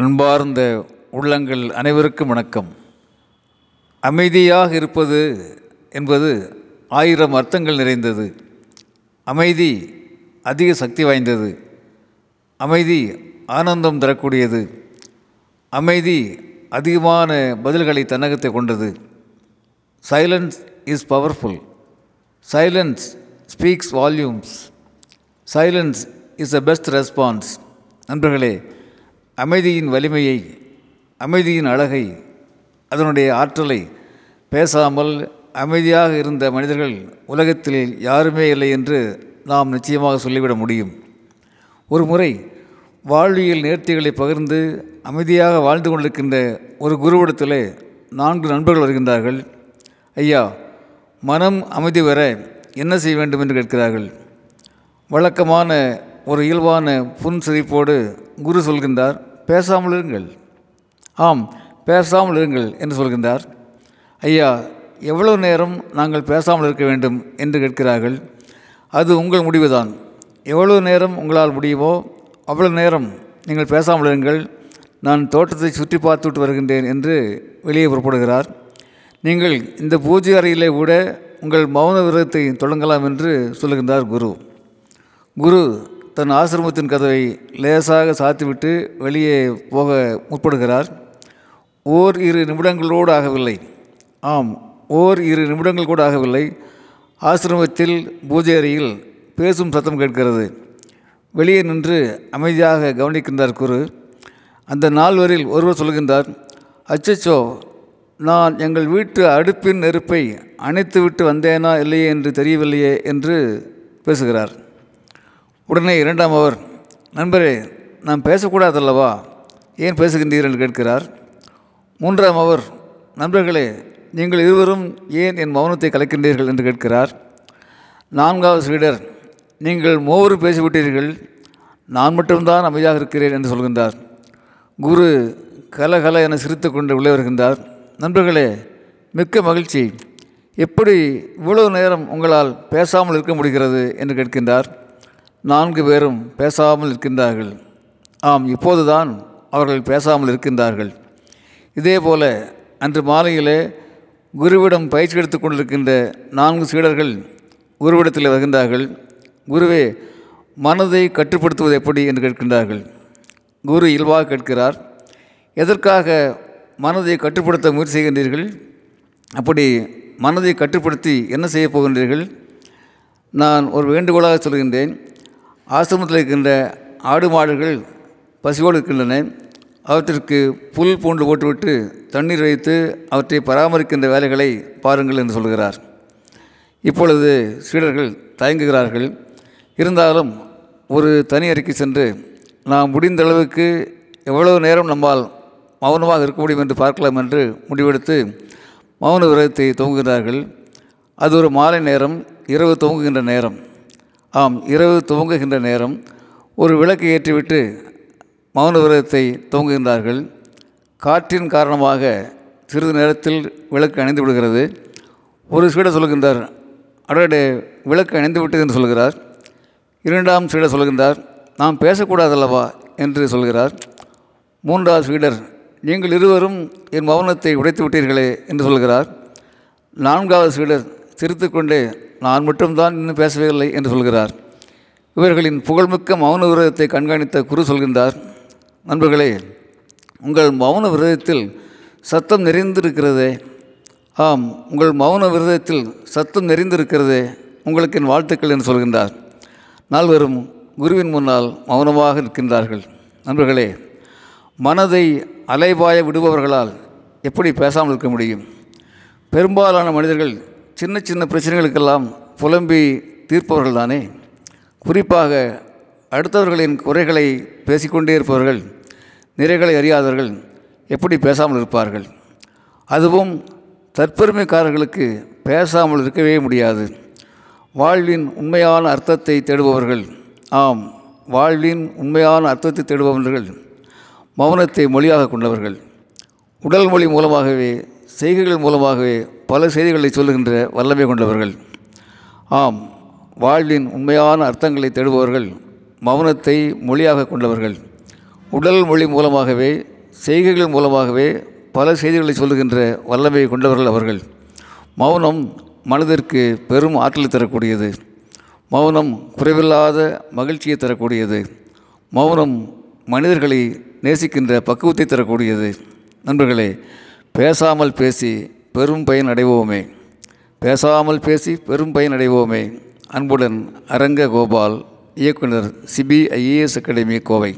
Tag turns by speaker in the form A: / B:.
A: அன்பார்ந்த உள்ளங்கள் அனைவருக்கும் வணக்கம். அமைதியாக இருப்பது என்பது ஆயிரம் அர்த்தங்கள் நிறைந்தது. அமைதி அதிக சக்தி வாய்ந்தது. அமைதி ஆனந்தம் தரக்கூடியது. அமைதி அதிகமான பதில்களை தன்னகத்தை கொண்டது. Silence is powerful silence speaks volumes silence is the best response நண்பர்களே அமைதியின் வலிமையை அமைதியின் அழகை அதனுடைய ஆற்றலை பேசாமல் அமைதியாக இருந்த மனிதர்கள் உலகத்தில் யாருமே இல்லை என்று நாம் நிச்சயமாக சொல்லிவிட முடியும். ஒரு முறை வாழ்வியல் நேர்த்திகளை பகிர்ந்து அமைதியாக வாழ்ந்து கொண்டிருக்கின்ற ஒரு குருவிடத்தில் நான்கு நண்பர்கள் வருகின்றார்கள். ஐயா மனம் அமைதி வர என்ன செய்ய வேண்டும் என்று கேட்கிறார்கள். வழக்கமான ஒரு இயல்பான புன் சிரிப்போடு குரு சொல்கின்றார். பேசாமல் இருங்கள். ஆம் பேசாமல் இருங்கள் என்று சொல்கின்றார். ஐயா எவ்வளவு நேரம் நாங்கள் பேசாமல் இருக்க வேண்டும் என்று கேட்கிறார்கள். அது உங்கள் முடிவுதான். எவ்வளவு நேரம் உங்களால் முடியுமோ அவ்வளவு நேரம் நீங்கள் பேசாமல் இருங்கள். நான் தோட்டத்தை சுற்றி பார்த்துவிட்டு வருகின்றேன் என்று வெளியே புறப்படுகிறார். நீங்கள் இந்த பூஜை அறையிலே கூட உங்கள் மௌன விரதத்தை தொடங்கலாம் என்று சொல்லுகின்றார் குரு. குரு தன் ஆசிரமத்தின் கதவை லேசாக சாத்திவிட்டு வெளியே போக முற்படுகிறார். ஓர் இரு நிமிடங்களோடு ஆகவில்லை. ஆம் ஓர் இரு நிமிடங்கள் கூட ஆகவில்லை. ஆசிரமத்தில் பூஜை அறையில் பேசும் சத்தம் கேட்கிறது. வெளியே நின்று அமைதியாக கவனிக்கின்றார் குரு. அந்த நால்வரில் ஒருவர் சொல்கின்றார் அச்சச்சோ நான் எங்கள் வீட்டு அடுப்பின் நெருப்பை அணைத்துவிட்டு வந்தேனா இல்லையே என்று தெரியவில்லையே என்று பேசுகிறார். உடனே இரண்டாம் அவர் நண்பரே நான் பேசக்கூடாதல்லவா? ஏன் பேசுகின்றீர்? என்று கேட்கிறார். மூன்றாம் அவர் நண்பர்களே நீங்கள் இருவரும் ஏன் என் மௌனத்தை கலைக்கின்றீர்கள்? என்று கேட்கிறார். நான்காவது சீடர் நீங்கள் மூவரும் பேசிவிட்டீர்கள். நான் மட்டும்தான் அமைதியாக இருக்கிறேன் என்று சொல்கின்றார். குரு கலகல என சிரித்து கொண்டு உள்ளே வருகின்றார். நண்பர்களே மிக்க மகிழ்ச்சி. எப்படி இவ்வளவு நேரம் உங்களால் பேசாமல் இருக்க முடிகிறது? என்று கேட்கின்றார். நான்கு பேரும் பேசாமல் இருக்கின்றார்கள். ஆம் இப்போதுதான் அவர்கள் பேசாமல் இருக்கின்றார்கள். இதேபோல அன்று மாலையிலே குருவிடம் பயிற்சி எடுத்து கொண்டிருக்கின்ற நான்கு சீடர்கள் குருவிடத்தில் வருகின்றார்கள். குருவே மனதை கட்டுப்படுத்துவது எப்படி என்று கேட்கின்றார்கள். குரு இயல்பாக கேட்கிறார் எதற்காக மனதை கட்டுப்படுத்த முயற்சி செய்கின்றீர்கள்? அப்படி மனதை கட்டுப்படுத்தி என்ன செய்ய போகின்றீர்கள்? நான் ஒரு வேண்டுகோளாக சொல்கின்றேன். ஆசிரமத்தில் இருக்கின்ற ஆடு மாடுகள் பசியோடு இருக்கின்றன. அவற்றிற்கு புல் பூண்டு போட்டுவிட்டு தண்ணீர் வைத்து அவற்றை பராமரிக்கின்ற வேலைகளை பாருங்கள் என்று சொல்கிறார். இப்பொழுது சீடர்கள் தயங்குகிறார்கள். இருந்தாலும் ஒரு தனி அறிக்கை சென்று நாம் முடிந்த அளவுக்கு எவ்வளவு நேரம் நம்மால் மௌனமாக இருக்க முடியும் என்று பார்க்கலாம் என்று முடிவெடுத்து மௌன விரதத்தை துவங்குகிறார்கள். அது ஒரு மாலை நேரம் இரவு துவங்குகின்ற நேரம். ஆம் இரவு துவங்குகின்ற நேரம் ஒரு விளக்கு ஏற்றிவிட்டு மௌன விரதத்தை துவங்குகின்றார்கள். காற்றின் காரணமாக சிறிது நேரத்தில் விளக்கு அணைந்து விடுகிறது. ஒரு சீடர் சொல்கின்றார் அடடே விளக்கு அணைந்து விட்டது என்று சொல்கிறார். இரண்டாம் சீடர் சொல்கின்றார் நாம் பேசக்கூடாதல்லவா என்று சொல்கிறார். மூன்றாவது சீடர் நீங்கள் இருவரும் என் மௌனத்தை உடைத்து விட்டீர்களே என்று சொல்கிறார். நான்காவது சீடர் சிரித்து கொண்டே நான் மட்டும்தான் இன்னும் பேசவில்லை என்று சொல்கிறார். இவர்களின் புகழ்மிக்க மௌன விரதத்தை கண்காணித்த குரு சொல்கின்றார் நண்பர்களே உங்கள் மௌன விரதத்தில் சத்தம் நிறைந்திருக்கிறதே. ஆம் உங்கள் மௌன விரதத்தில் சத்தம் நிறைந்திருக்கிறதே உங்களுக்கு என் வாழ்த்துக்கள் என்று சொல்கின்றார். நால்வரும் குருவின் முன்னால் மௌனமாக நிற்கின்றார்கள். நண்பர்களே மனதை அலைபாய விடுபவர்களால் எப்படி பேசாமல் இருக்க முடியும்? பெரும்பாலான மனிதர்கள் சின்ன சின்ன பிரச்சனைகளுக்கெல்லாம் புலம்பி தீர்ப்பவர்கள் தானே குறிப்பாக அடுத்தவர்களின் குறைகளை பேசிக்கொண்டே இருப்பவர்கள் நிறைகளை அறியாதவர்கள் எப்படி பேசாமல் இருப்பார்கள்? அதுவும் தற்பெருமைக்காரர்களுக்கு பேசாமல் இருக்கவே முடியாது. வாழ்வின் உண்மையான அர்த்தத்தை தேடுபவர்கள் ஆம் வாழ்வின் உண்மையான அர்த்தத்தை தேடுபவர்கள் மௌனத்தை மொழியாக கொண்டவர்கள். உடல் மொழி மூலமாகவே செய்கைகள் மூலமாகவே பல செய்திகளை சொல்லுகின்ற வல்லமை கொண்டவர்கள். ஆம் வாழ்வின் உண்மையான அர்த்தங்களை தேடுபவர்கள் மௌனத்தை மொழியாக கொண்டவர்கள். உடல் மொழி மூலமாகவே செய்கைகள் மூலமாகவே பல செய்திகளை சொல்லுகின்ற வல்லமை கொண்டவர்கள் அவர்கள். மௌனம் மனதிற்கு பெரும் ஆற்றலை தரக்கூடியது. மௌனம் குறைவில்லாத மகிழ்ச்சியை தரக்கூடியது. மௌனம் மனிதர்களை நேசிக்கின்ற பக்குவத்தை தரக்கூடியது. நண்பர்களே பேசாமல் பேசி பெரும் பயன் அடைவோமே. பேசாமல் பேசி பெரும் பயன் அடைவோமே. அன்புடன் அரங்க கோபால் இயக்குனர் சிபிஐஏஎஸ் அகாடமி கோவை.